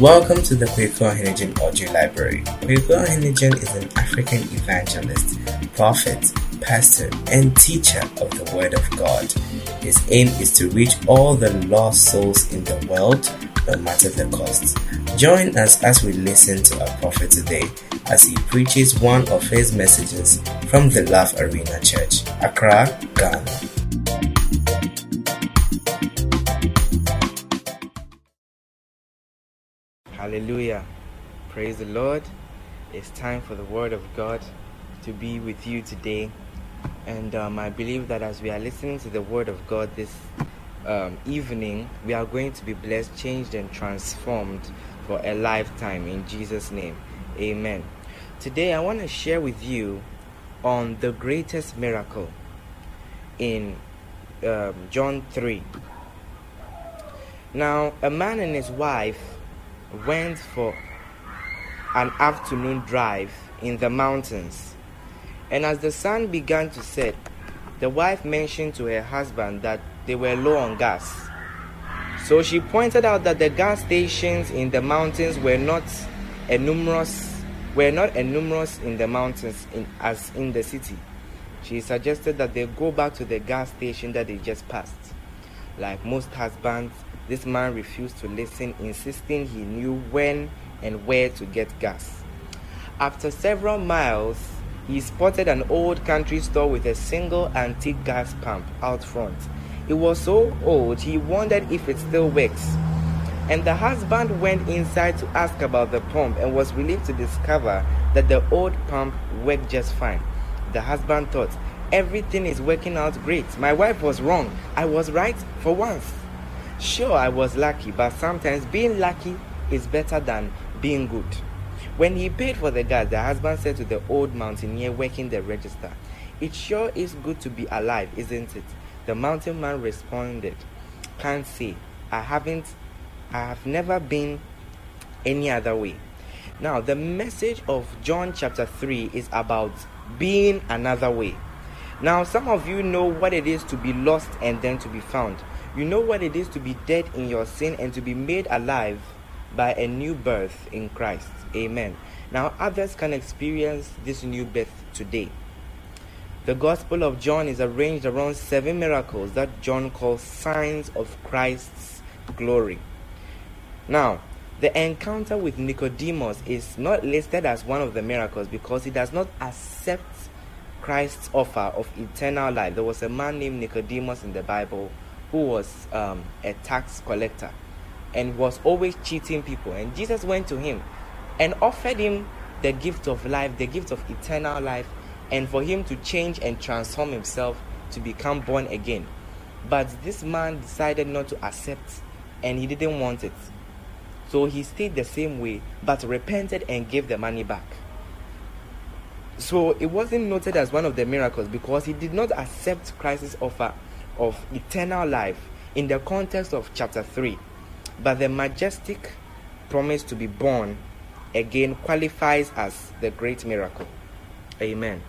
Welcome to the Kwehku Ohene-Djan Audio Library. Kwehku Ohene-Djan is an African evangelist, prophet, pastor, and teacher of the Word of God. His aim is to reach all the lost souls in the world, no matter the cost. Join us as we listen to our prophet today as he preaches one of his messages from the Love Arena Church, Accra, Ghana. Hallelujah. Praise the Lord. It's time for the Word of God to be with you today. And um, I believe that as we are listening to the Word of God this um, evening, we are going to be blessed, changed, and transformed for a lifetime in Jesus' name. Amen. Today, I want to share with you on the greatest miracle in um, John 3. Now, a man and his wife went for an afternoon drive in the mountains. And as the sun began to set, the wife mentioned to her husband that they were low on gas. So she pointed out that the gas stations in the mountains were not as numerous were not as numerous in the mountains in, as in the city. She suggested that they go back to the gas station that they just passed. Like most husbands, this man refused to listen, insisting he knew when and where to get gas. After several miles, he spotted an old country store with a single antique gas pump out front. It was so old he wondered if it still works. And the husband went inside to ask about the pump and was relieved to discover that the old pump worked just fine. The husband thought, Everything is working out great. My wife was wrong. I was right for once. Sure, I was lucky, but sometimes being lucky is better than being good. When he paid for the gas, the husband said to the old mountaineer working the register, It sure is good to be alive, isn't it? The mountain man responded, Can't say. I haven't, I have never been any other way. Now, the message of John chapter 3 is about being another way. Now, some of you know what it is to be lost and then to be found. You know what it is to be dead in your sin and to be made alive by a new birth in Christ. Amen. Now, others can experience this new birth today. The Gospel of John is arranged around seven miracles that John calls signs of Christ's glory. Now, the encounter with Nicodemus is not listed as one of the miracles because he does not accept Christ's offer of eternal life. There was a man named Nicodemus in the Bible who was um, a tax collector and was always cheating people. And Jesus went to him and offered him the gift of life, the gift of eternal life, and for him to change and transform himself to become born again. But this man decided not to accept and he didn't want it. So he stayed the same way but repented and gave the money back. So it wasn't noted as one of the miracles because he did not accept Christ's offer of eternal life in the context of chapter 3. But the majestic promise to be born again qualifies as the great miracle. Amen.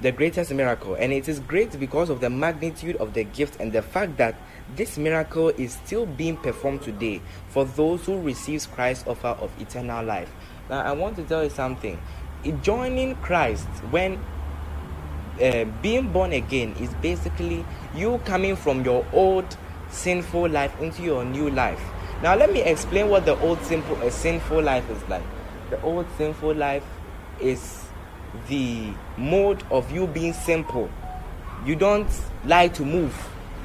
The greatest miracle. And it is great because of the magnitude of the gift and the fact that this miracle is still being performed today for those who receive Christ's offer of eternal life. Now, I want to tell you something. Joining Christ when uh, being born again is basically you coming from your old sinful life into your new life. Now, let me explain what the old simple, uh, sinful life is like. The old sinful life is the mode of you being simple. You don't like to move.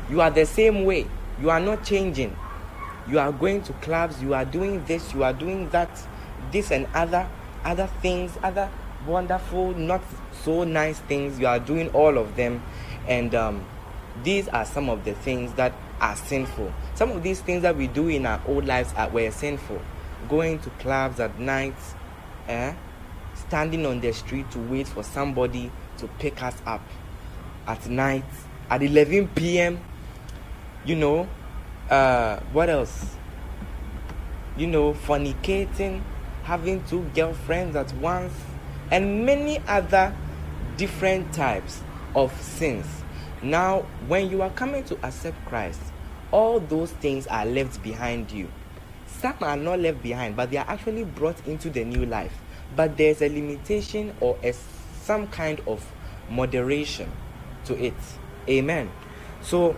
You are the same way. You are not changing. You are going to clubs. You are doing this. You are doing that. This and other other things, other wonderful, not so nice things. You are doing all of them, and um, these are some of the things that are sinful. Some of these things that we do in our old lives are were sinful. Going to clubs at night, eh? standing on the street to wait for somebody to pick us up at night at 11 p.m. You know, uh, what else? You know, fornicating, having two girlfriends at once, and many other different types of sins. Now, when you are coming to accept Christ, all those things are left behind you. some are not left behind, but they are actually brought into the new life. But there's a limitation or a, some kind of moderation to it. Amen. So,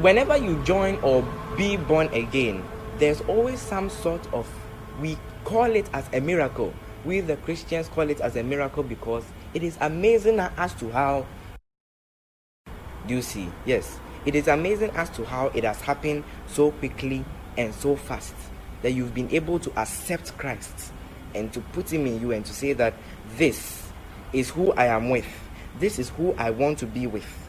whenever you join or be born again, there's always some sort of, we call it as a miracle. We, the Christians, call it as a miracle because it is amazing as to how. Do you see? Yes. It is amazing as to how it has happened so quickly and so fast that you've been able to accept Christ and to put Him in you and to say that this is who I am with. This is who I want to be with.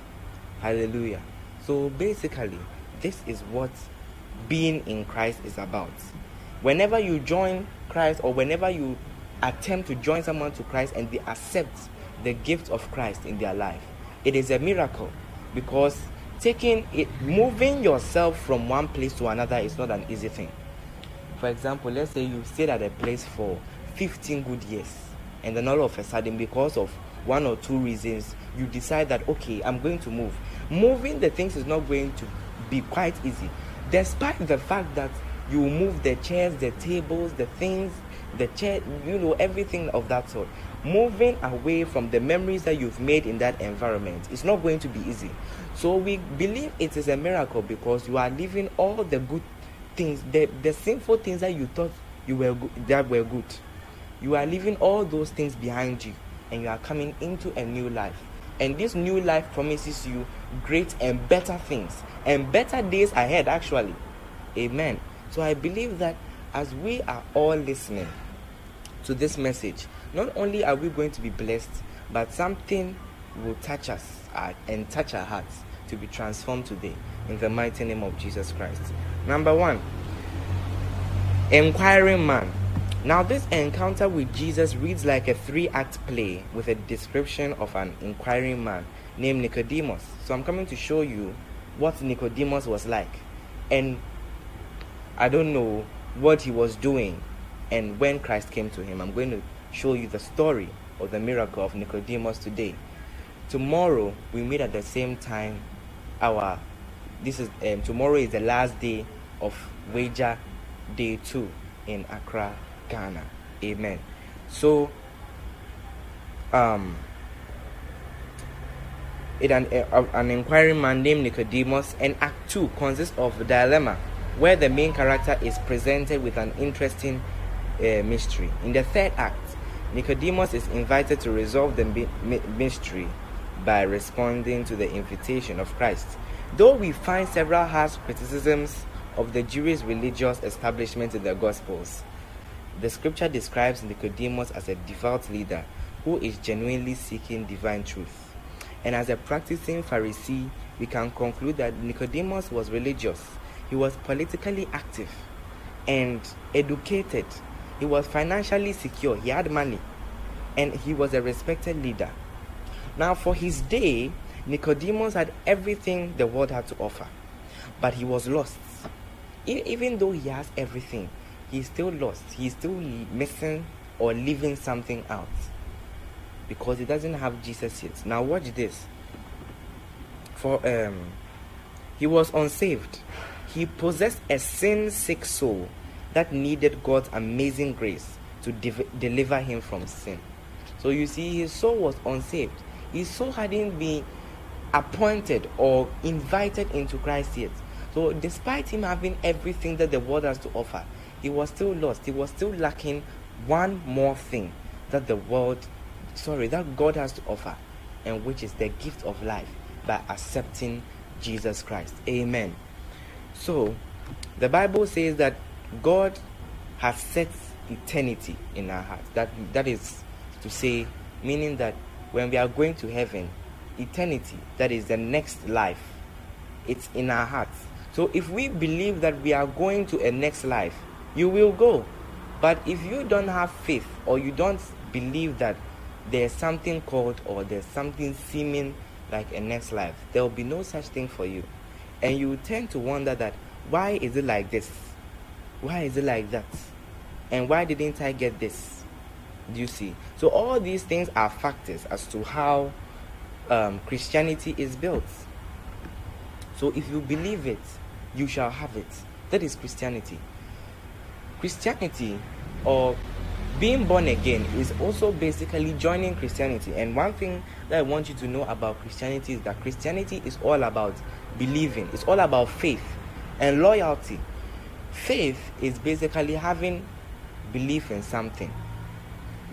Hallelujah. So basically, this is what being in Christ is about. Whenever you join Christ or whenever you attempt to join someone to Christ and they accept the gift of Christ in their life, it is a miracle because taking it moving yourself from one place to another is not an easy thing. For example let's say you stayed at a place for 15 good years and then all of a sudden because of one or two reasons you decide that okay i'm going to move. Moving the things is not going to be quite easy. Despite the fact that you move the chairs the tables the things the chair you know everything of that sort. Moving away from the memories that you've made in that environment is not going to be easy. So we believe it is a miracle because you are leaving all the good things the, the sinful things that you thought you were that were good. You are leaving all those things behind you and you are coming into a new life. And this new life promises you great and better things and better days ahead actually. Amen so i believe that as we are all listening to this message not only are we going to be blessed, but something will touch us uh, and touch our hearts to be transformed today in the mighty name of Jesus Christ. Number one, inquiring man. Now, this encounter with Jesus reads like a three act play with a description of an inquiring man named Nicodemus. So, I'm coming to show you what Nicodemus was like. And I don't know what he was doing and when Christ came to him. I'm going to show you the story of the miracle of Nicodemus today. Tomorrow we meet at the same time. Our this is um, tomorrow is the last day of Weija day two in Accra, Ghana. Amen. So um it an, uh, an inquiring man named Nicodemus and Act 2 consists of a dilemma where the main character is presented with an interesting uh, mystery. In the third act, Nicodemus is invited to resolve the mystery by responding to the invitation of Christ. Though we find several harsh criticisms of the Jewish religious establishment in the Gospels, the scripture describes Nicodemus as a devout leader who is genuinely seeking divine truth. And as a practicing Pharisee, we can conclude that Nicodemus was religious, he was politically active, and educated he was financially secure, he had money, and he was a respected leader. Now, for his day, Nicodemus had everything the world had to offer, but he was lost. Even though he has everything, he's still lost. He's still missing or leaving something out because he doesn't have Jesus yet. Now, watch this. For um, he was unsaved. He possessed a sin sick soul that needed God's amazing grace to de- deliver him from sin. So you see, his soul was unsaved. His soul hadn't been appointed or invited into Christ yet. So, despite him having everything that the world has to offer, he was still lost. He was still lacking one more thing that the world, sorry, that God has to offer, and which is the gift of life by accepting Jesus Christ. Amen. So, the Bible says that God has set eternity in our hearts. That that is to say, meaning that when we are going to heaven, eternity, that is the next life, it's in our hearts. So if we believe that we are going to a next life, you will go. But if you don't have faith or you don't believe that there's something called or there's something seeming like a next life, there will be no such thing for you. And you tend to wonder that why is it like this? Why is it like that? And why didn't I get this? Do you see? So, all these things are factors as to how um, Christianity is built. So, if you believe it, you shall have it. That is Christianity. Christianity or being born again is also basically joining Christianity. And one thing that I want you to know about Christianity is that Christianity is all about believing, it's all about faith and loyalty. Faith is basically having belief in something.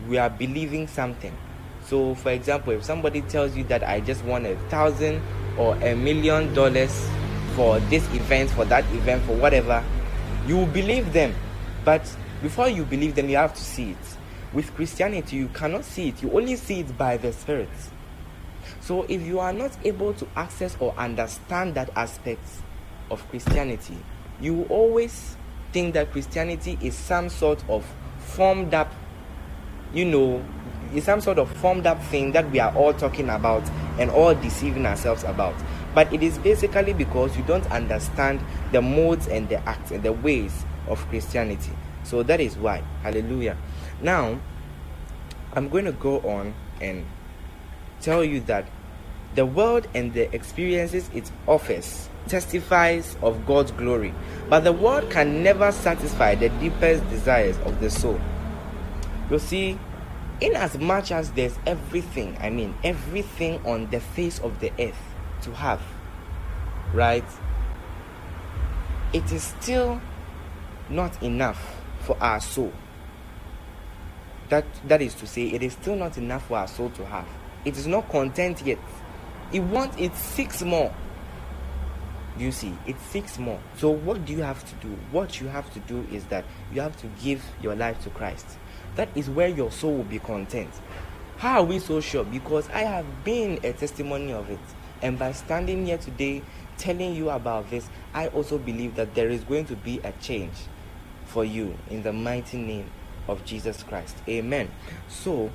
We are believing something. So, for example, if somebody tells you that I just won a thousand or a million dollars for this event, for that event, for whatever, you will believe them. But before you believe them, you have to see it. With Christianity, you cannot see it, you only see it by the Spirit. So, if you are not able to access or understand that aspect of Christianity, you always think that Christianity is some sort of formed up, you know, is some sort of formed up thing that we are all talking about and all deceiving ourselves about. But it is basically because you don't understand the modes and the acts and the ways of Christianity. So that is why. Hallelujah. Now, I'm going to go on and tell you that the world and the experiences it offers testifies of God's glory, but the world can never satisfy the deepest desires of the soul. You see, in as much as there's everything, I mean everything on the face of the earth to have, right? It is still not enough for our soul. That that is to say, it is still not enough for our soul to have. It is not content yet. It wants it six more. You see, it six more. So what do you have to do? What you have to do is that you have to give your life to Christ. That is where your soul will be content. How are we so sure? Because I have been a testimony of it. And by standing here today telling you about this, I also believe that there is going to be a change for you in the mighty name of Jesus Christ. Amen. So,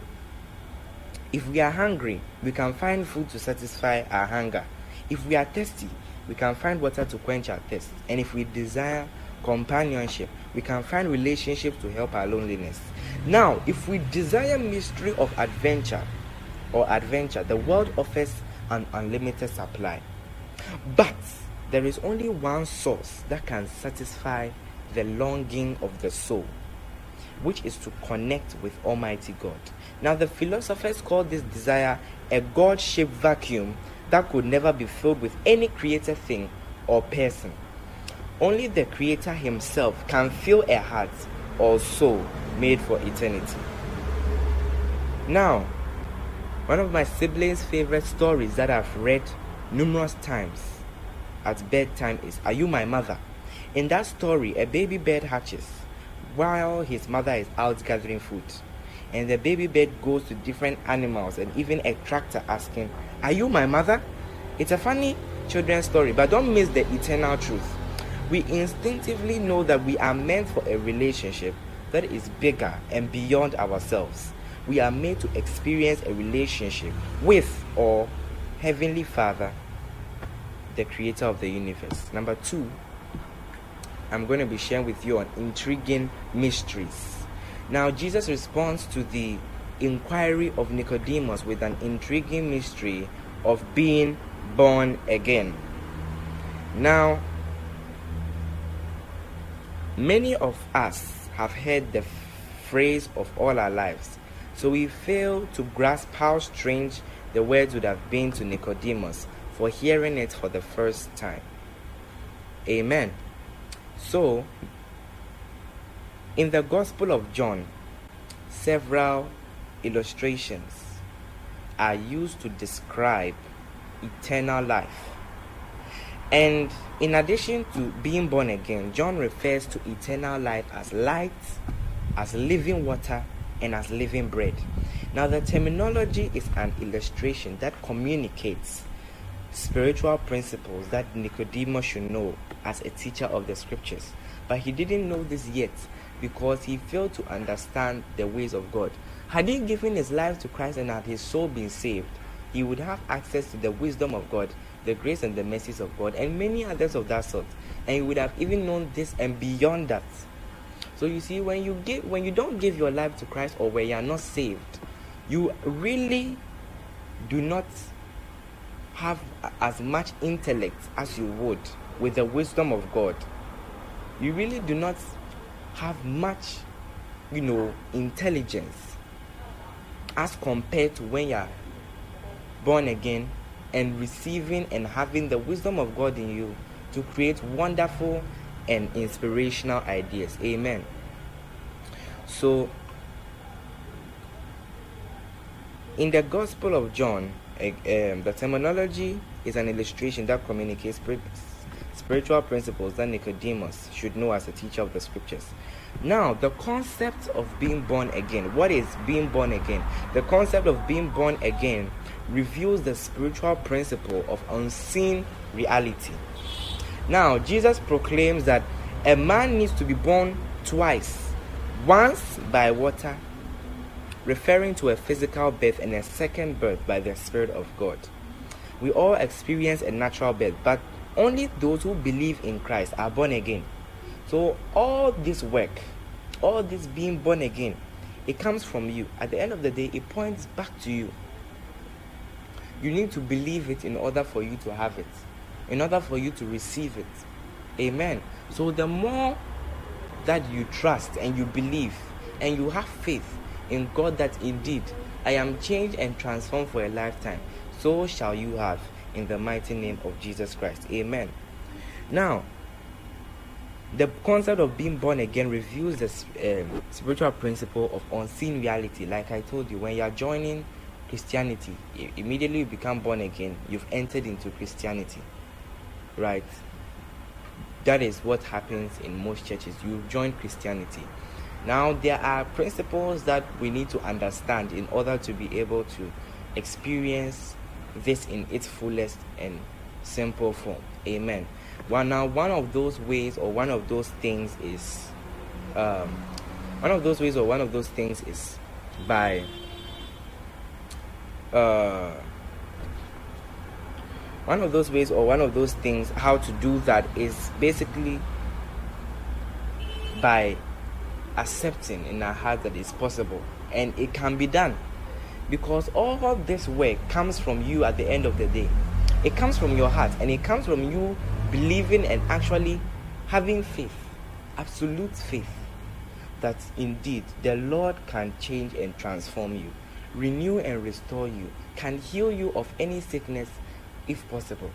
if we are hungry, we can find food to satisfy our hunger. If we are thirsty, we can find water to quench our thirst. And if we desire companionship, we can find relationships to help our loneliness. Now, if we desire mystery of adventure or adventure, the world offers an unlimited supply. But there is only one source that can satisfy the longing of the soul, which is to connect with Almighty God. Now, the philosophers call this desire a God shaped vacuum that could never be filled with any created thing or person. Only the Creator Himself can fill a heart or soul made for eternity. Now, one of my siblings' favorite stories that I've read numerous times at bedtime is Are You My Mother? In that story, a baby bird hatches while his mother is out gathering food. And the baby bird goes to different animals and even a tractor asking, Are you my mother? It's a funny children's story, but don't miss the eternal truth. We instinctively know that we are meant for a relationship that is bigger and beyond ourselves. We are made to experience a relationship with or Heavenly Father, the creator of the universe. Number two, I'm going to be sharing with you on intriguing mysteries. Now, Jesus responds to the inquiry of Nicodemus with an intriguing mystery of being born again. Now, many of us have heard the phrase of all our lives, so we fail to grasp how strange the words would have been to Nicodemus for hearing it for the first time. Amen. So, in the Gospel of John, several illustrations are used to describe eternal life. And in addition to being born again, John refers to eternal life as light, as living water, and as living bread. Now, the terminology is an illustration that communicates spiritual principles that Nicodemus should know as a teacher of the scriptures. But he didn't know this yet because he failed to understand the ways of God. Had he given his life to Christ and had his soul been saved, he would have access to the wisdom of God, the grace and the mercies of God, and many others of that sort. And he would have even known this and beyond that. So you see, when you give when you don't give your life to Christ or where you are not saved, you really do not have as much intellect as you would with the wisdom of God. you really do not have much, you know, intelligence as compared to when you're born again and receiving and having the wisdom of God in you to create wonderful and inspirational ideas. Amen. So, in the Gospel of John, um, the terminology is an illustration that communicates spiritual principles that Nicodemus should know as a teacher of the scriptures. Now, the concept of being born again. What is being born again? The concept of being born again reveals the spiritual principle of unseen reality. Now, Jesus proclaims that a man needs to be born twice once by water, referring to a physical birth, and a second birth by the Spirit of God. We all experience a natural birth, but only those who believe in Christ are born again. So, all this work, all this being born again, it comes from you. At the end of the day, it points back to you. You need to believe it in order for you to have it, in order for you to receive it. Amen. So, the more that you trust and you believe and you have faith in God that indeed I am changed and transformed for a lifetime, so shall you have in the mighty name of Jesus Christ. Amen. Now, the concept of being born again reveals the um, spiritual principle of unseen reality. Like I told you, when you are joining Christianity, immediately you become born again, you've entered into Christianity. Right? That is what happens in most churches. You join Christianity. Now, there are principles that we need to understand in order to be able to experience this in its fullest and simple form. Amen. Well, now, one of those ways or one of those things is, um, one of those ways or one of those things is by, uh, one of those ways or one of those things how to do that is basically by accepting in our heart that it's possible and it can be done because all of this work comes from you at the end of the day it comes from your heart and it comes from you believing and actually having faith absolute faith that indeed the lord can change and transform you renew and restore you can heal you of any sickness if possible.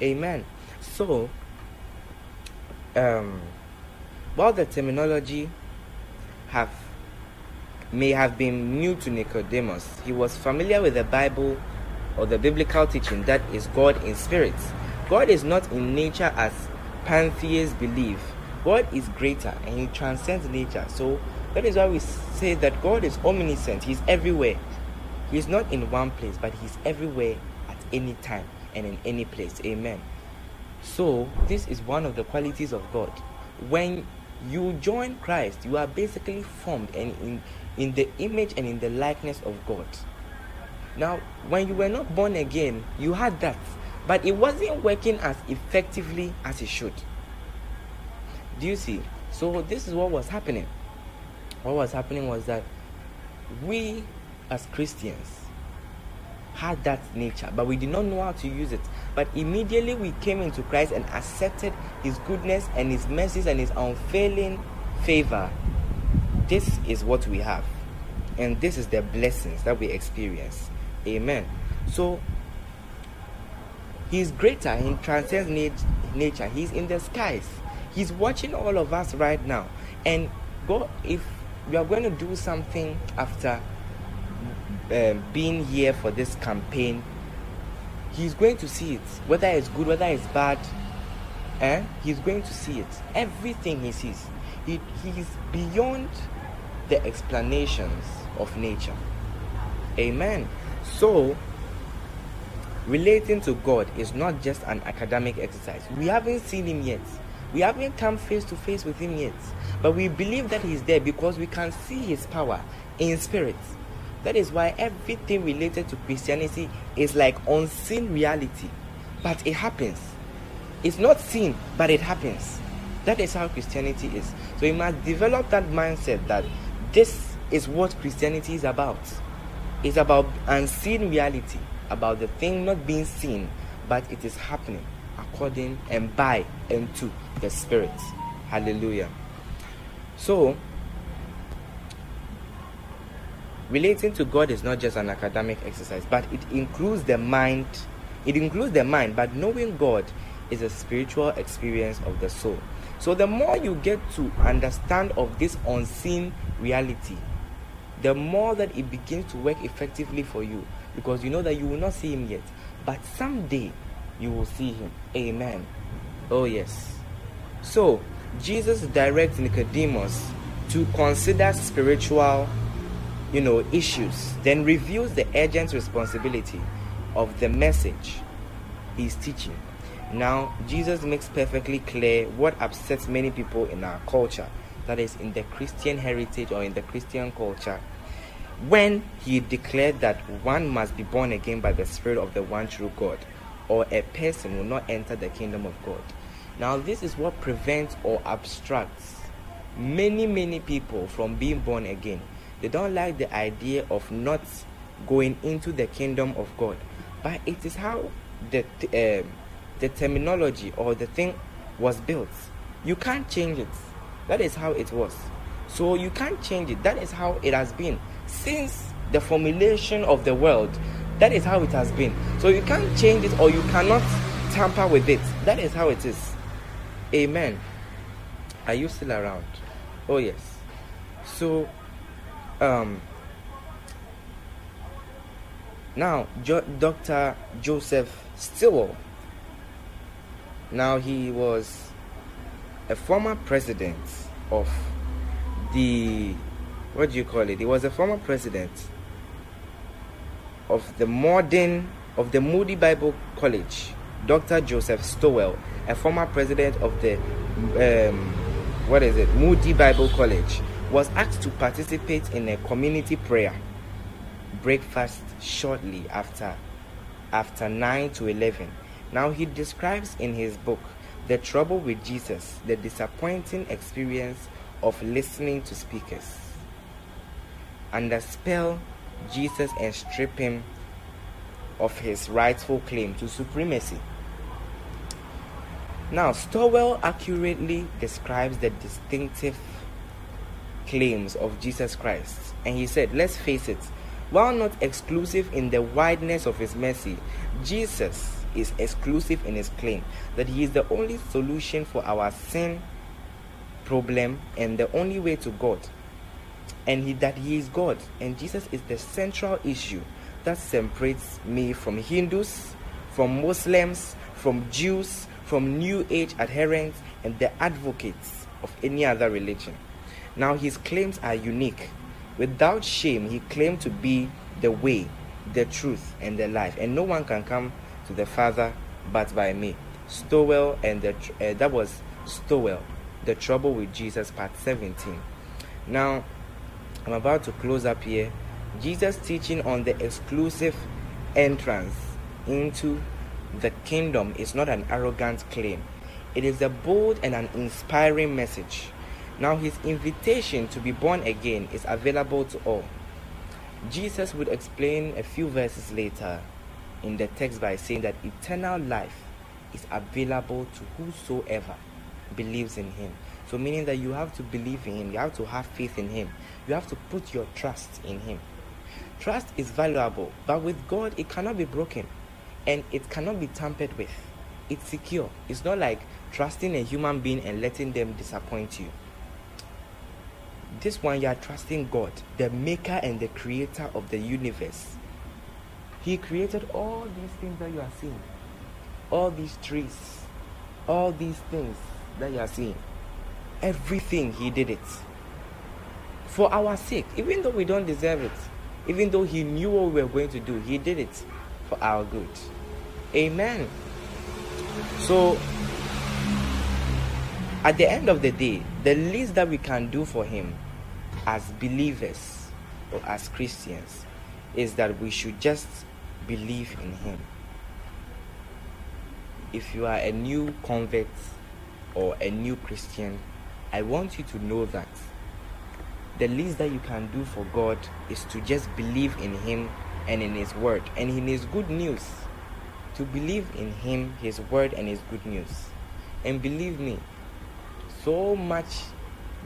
Amen. So, um, while the terminology have may have been new to Nicodemus, he was familiar with the Bible or the biblical teaching that is God in spirit. God is not in nature as pantheists believe. God is greater and he transcends nature. So that is why we say that God is omniscient. He's everywhere. He's not in one place, but he's everywhere at any time and in any place. Amen. So, this is one of the qualities of God. When you join Christ, you are basically formed and in, in the image and in the likeness of God. Now, when you were not born again, you had that, but it wasn't working as effectively as it should. Do you see? So, this is what was happening. What was happening was that we as Christians had that nature, but we did not know how to use it. But immediately we came into Christ and accepted His goodness and His mercies and His unfailing favor. This is what we have, and this is the blessings that we experience. Amen. So, He's greater, He transcends nature, He's in the skies, He's watching all of us right now. And God, if we are going to do something after um, being here for this campaign, he's going to see it. Whether it's good, whether it's bad, eh? he's going to see it. Everything he sees. He, he's beyond the explanations of nature. Amen. So, relating to God is not just an academic exercise. We haven't seen Him yet. We haven't come face to face with Him yet. But we believe that He's there because we can see His power in spirit. That is why everything related to Christianity is like unseen reality, but it happens. It's not seen, but it happens. That is how Christianity is. So we must develop that mindset that this is what Christianity is about. It's about unseen reality, about the thing not being seen, but it is happening. according and by and to the Spirit. Hallelujah. So, relating to God is not just an academic exercise, but it includes the mind. It includes the mind, but knowing God is a spiritual experience of the soul. So the more you get to understand of this unseen reality, the more that it begins to work effectively for you because you know that you will not see him yet, but someday you will see him. Amen. Oh yes. So, Jesus directs Nicodemus to consider spiritual you know, issues, then reveals the urgent responsibility of the message he's teaching. Now, Jesus makes perfectly clear what upsets many people in our culture, that is, in the Christian heritage or in the Christian culture, when he declared that one must be born again by the Spirit of the one true God, or a person will not enter the kingdom of God. Now, this is what prevents or obstructs many, many people from being born again they don't like the idea of not going into the kingdom of God. But it is how the uh, the terminology or the thing was built. You can't change it. That is how it was. So you can't change it. That is how it has been since the formulation of the world. That is how it has been. So you can't change it or you cannot tamper with it. That is how it is. Amen. Are you still around? Oh, yes. So um, now, jo- Dr. Joseph Stowell. Now, he was a former president of the what do you call it? He was a former president of the modern of the Moody Bible College. Dr. Joseph Stowell, a former president of the um, what is it? Moody Bible College was asked to participate in a community prayer breakfast shortly after after 9 to 11 now he describes in his book the trouble with jesus the disappointing experience of listening to speakers underspell jesus and strip him of his rightful claim to supremacy. Now stowell accurately describes the distinctive claims of Jesus Christ. And he said, Let's face it, while not exclusive in the wideness of his mercy, Jesus is exclusive in his claim that he is the only solution for our sin problem and the only way to God. And he, that he is God. And Jesus is the central issue that separates me from Hindus, from Muslims, from Jews, from New Age adherents, and the advocates of any other religion. Now, his claims are unique. Without shame, he claimed to be the way, the truth, and the life, and no one can come to the Father but by me. Stowell and the uh, that was Stowell, the trouble with Jesus, part 17. Now, I'm about to close up here. Jesus teaching on the exclusive entrance into the kingdom is not an arrogant claim. It is a bold and an inspiring message. Now, his invitation to be born again is available to all. Jesus would explain a few verses later in the text by saying that eternal life is available to whosoever believes in him. So, meaning that you have to believe in him, you have to have faith in him, you have to put your trust in him. Trust is valuable, but with God, it cannot be broken and it cannot be tampered with. It's secure. It's not like trusting a human being and letting them disappoint you. This one, you are trusting God, the maker and the creator of the universe. He created all these things that you are seeing, all these trees, all these things that you are seeing. Everything, He did it for our sake, even though we don't deserve it, even though He knew what we were going to do, He did it for our good. Amen. So, at the end of the day, the least that we can do for Him as believers or as Christians is that we should just believe in Him. If you are a new convert or a new Christian, I want you to know that the least that you can do for God is to just believe in Him and in His Word and in His good news. to believe in Him, His Word, and His good news. And believe me, so much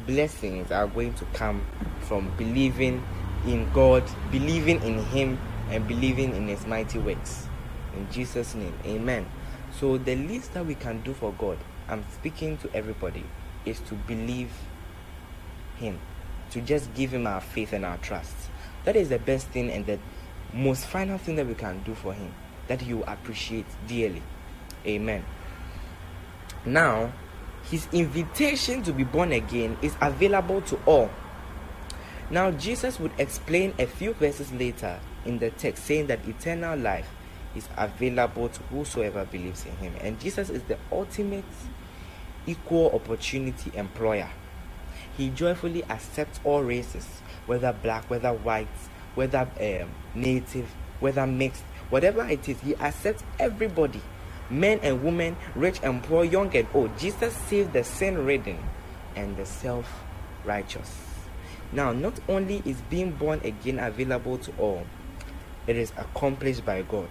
blessings are going to come from believing in God, believing in Him, and believing in His mighty works. In Jesus' name, Amen. So, the least that we can do for God, I'm speaking to everybody, is to believe Him, to just give Him our faith and our trust. That is the best thing and the most final thing that we can do for Him that you appreciate dearly. Amen. Now, His invitation to be born again is available to all. Now, Jesus would explain a few verses later in the text saying that eternal life is available to whosoever believes in him. And Jesus is the ultimate equal opportunity employer. He joyfully accepts all races, whether black, whether white, whether um, native, whether mixed, whatever it is, he accepts everybody men and women, rich and poor, young and old. Jesus saved the sin ridden and the self righteous. Now, not only is being born again available to all, it is accomplished by God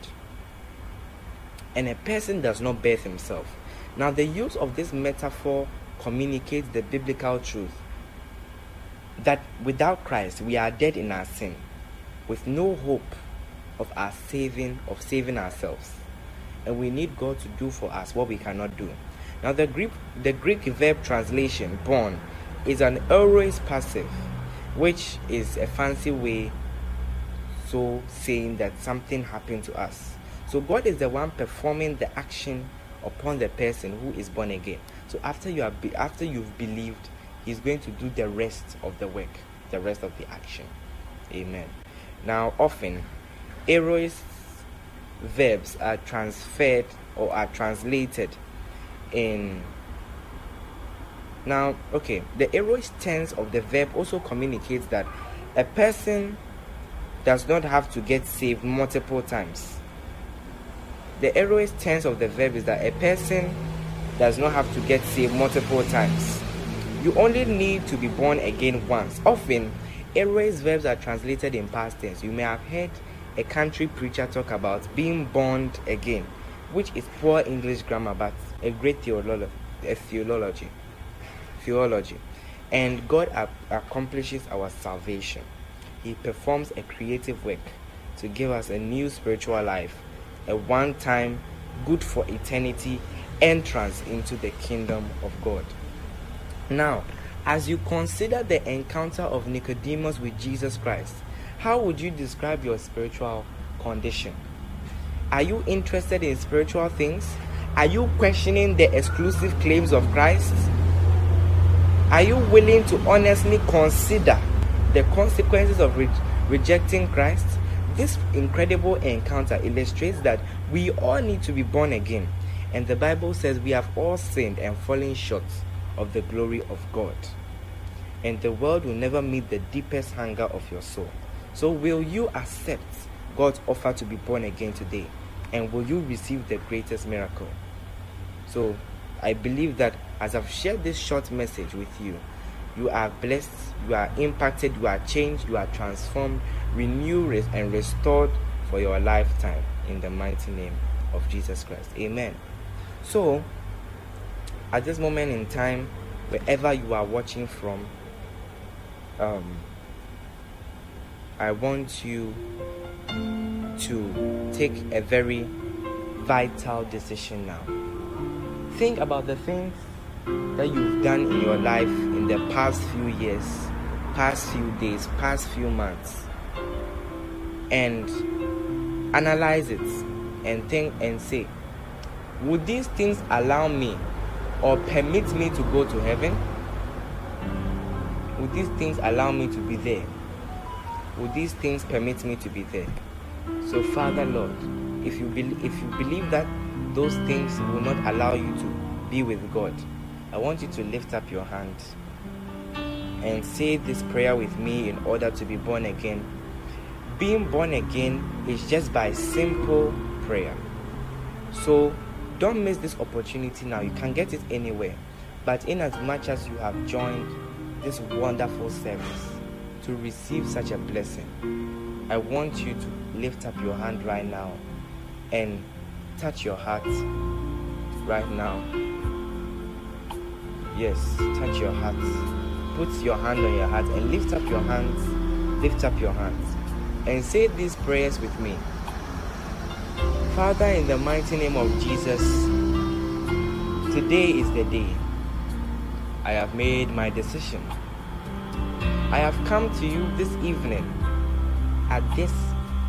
and a person does not birth himself. Now, the use of this metaphor communicates the biblical truth that without Christ we are dead in our sin, with no hope of our saving of saving ourselves, and we need God to do for us what we cannot do. Now, the Greek the Greek verb translation "born" is an aorist passive, which is a fancy way so saying that something happened to us. So God is the one performing the action upon the person who is born again. So after you are be- after you've believed, He's going to do the rest of the work, the rest of the action. Amen. Now, often, aorist verbs are transferred or are translated in. Now, okay, the aorist tense of the verb also communicates that a person does not have to get saved multiple times the aorist tense of the verb is that a person does not have to get saved multiple times. You only need to be born again once. Often, aorist verbs are translated in past tense. You may have heard a country preacher talk about being born again, which is poor English grammar but a great theology. A theology. Theology. And God accomplishes our salvation. He performs a creative work to give us a new spiritual life a one time, good for eternity entrance into the kingdom of God. Now, as you consider the encounter of Nicodemus with Jesus Christ, how would you describe your spiritual condition? Are you interested in spiritual things? Are you questioning the exclusive claims of Christ? Are you willing to honestly consider the consequences of re- rejecting Christ? This incredible encounter illustrates that we all need to be born again. And the Bible says we have all sinned and fallen short of the glory of God. And the world will never meet the deepest hunger of your soul. So, will you accept God's offer to be born again today? And will you receive the greatest miracle? So, I believe that as I've shared this short message with you, you are blessed, you are impacted, you are changed, you are transformed, renewed, and restored for your lifetime in the mighty name of Jesus Christ. Amen. So, at this moment in time, wherever you are watching from, um, I want you to take a very vital decision now. Think about the things that you've done in your life in the past few years, past few days, past few months, and analyze it and think and say, would these things allow me or permit me to go to heaven? Would these things allow me to be there? Would these things permit me to be there? So, Father Lord, if you, be- if you believe that those things will not allow you to be with God, I want you to lift up your hand and say this prayer with me in order to be born again. Being born again is just by simple prayer. So don't miss this opportunity now. You can get it anywhere. But in as much as you have joined this wonderful service to receive such a blessing, I want you to lift up your hand right now and touch your heart right now. Yes, touch your heart. Put your hand on your heart and lift up your hands. Lift up your hands and say these prayers with me. Father, in the mighty name of Jesus, today is the day. I have made my decision. I have come to you this evening at this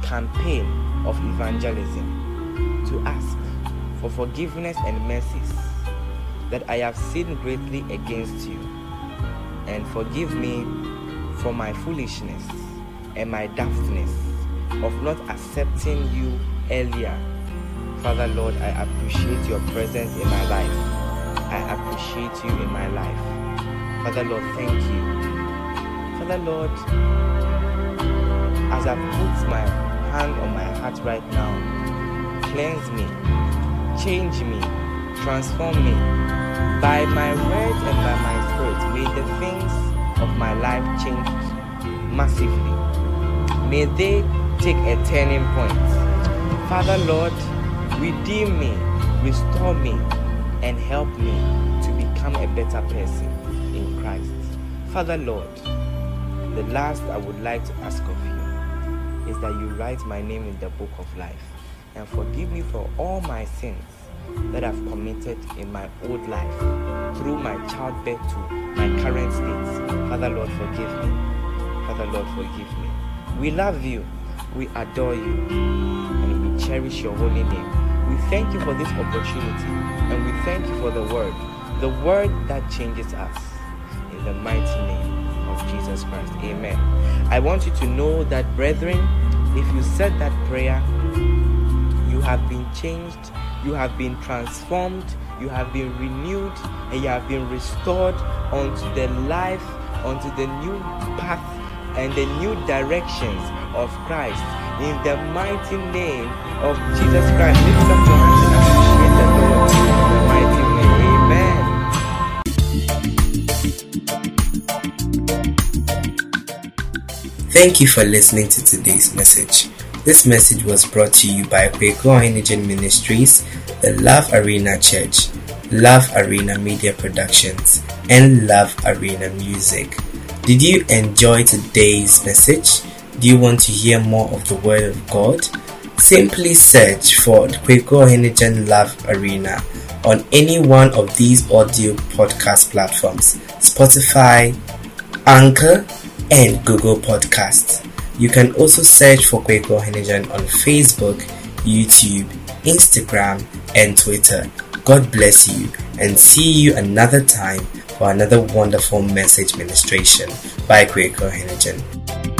campaign of evangelism to ask for forgiveness and mercies that I have sinned greatly against you. And forgive me for my foolishness and my daftness of not accepting you earlier. Father Lord, I appreciate your presence in my life. I appreciate you in my life. Father Lord, thank you. Father Lord, as I put my hand on my heart right now, cleanse me, change me, transform me. By my words and by my spirit, may the things of my life change massively. May they take a turning point. Father Lord, redeem me, restore me, and help me to become a better person in Christ. Father Lord, the last I would like to ask of you is that you write my name in the book of life and forgive me for all my sins that I've committed in my old life through my childbirth to my current state. Father Lord, forgive me. Father Lord, forgive me. We love you, we adore you, and we cherish your holy name. We thank you for this opportunity, and we thank you for the word, the word that changes us. In the mighty name of Jesus Christ. Amen. I want you to know that, brethren, if you said that prayer, you have been changed, you have been transformed, you have been renewed, and you have been restored unto the life, unto the new path and the new directions of Christ. In the mighty name of Jesus Christ, Thank you for listening to today's message. This message was brought to you by Kwehku Ohene-Djan Ministries, the Love Arena Church, Love Arena Media Productions, and Love Arena Music. Did you enjoy today's message? Do you want to hear more of the Word of God? Simply search for Kwehku Ohene-Djan Love Arena on any one of these audio podcast platforms Spotify, Anchor, and Google Podcasts. You can also search for Kwehku Ohene-Djan on Facebook, YouTube, Instagram, and Twitter. God bless you and see you another time for another wonderful message ministration by Kwehku Ohene-Djan.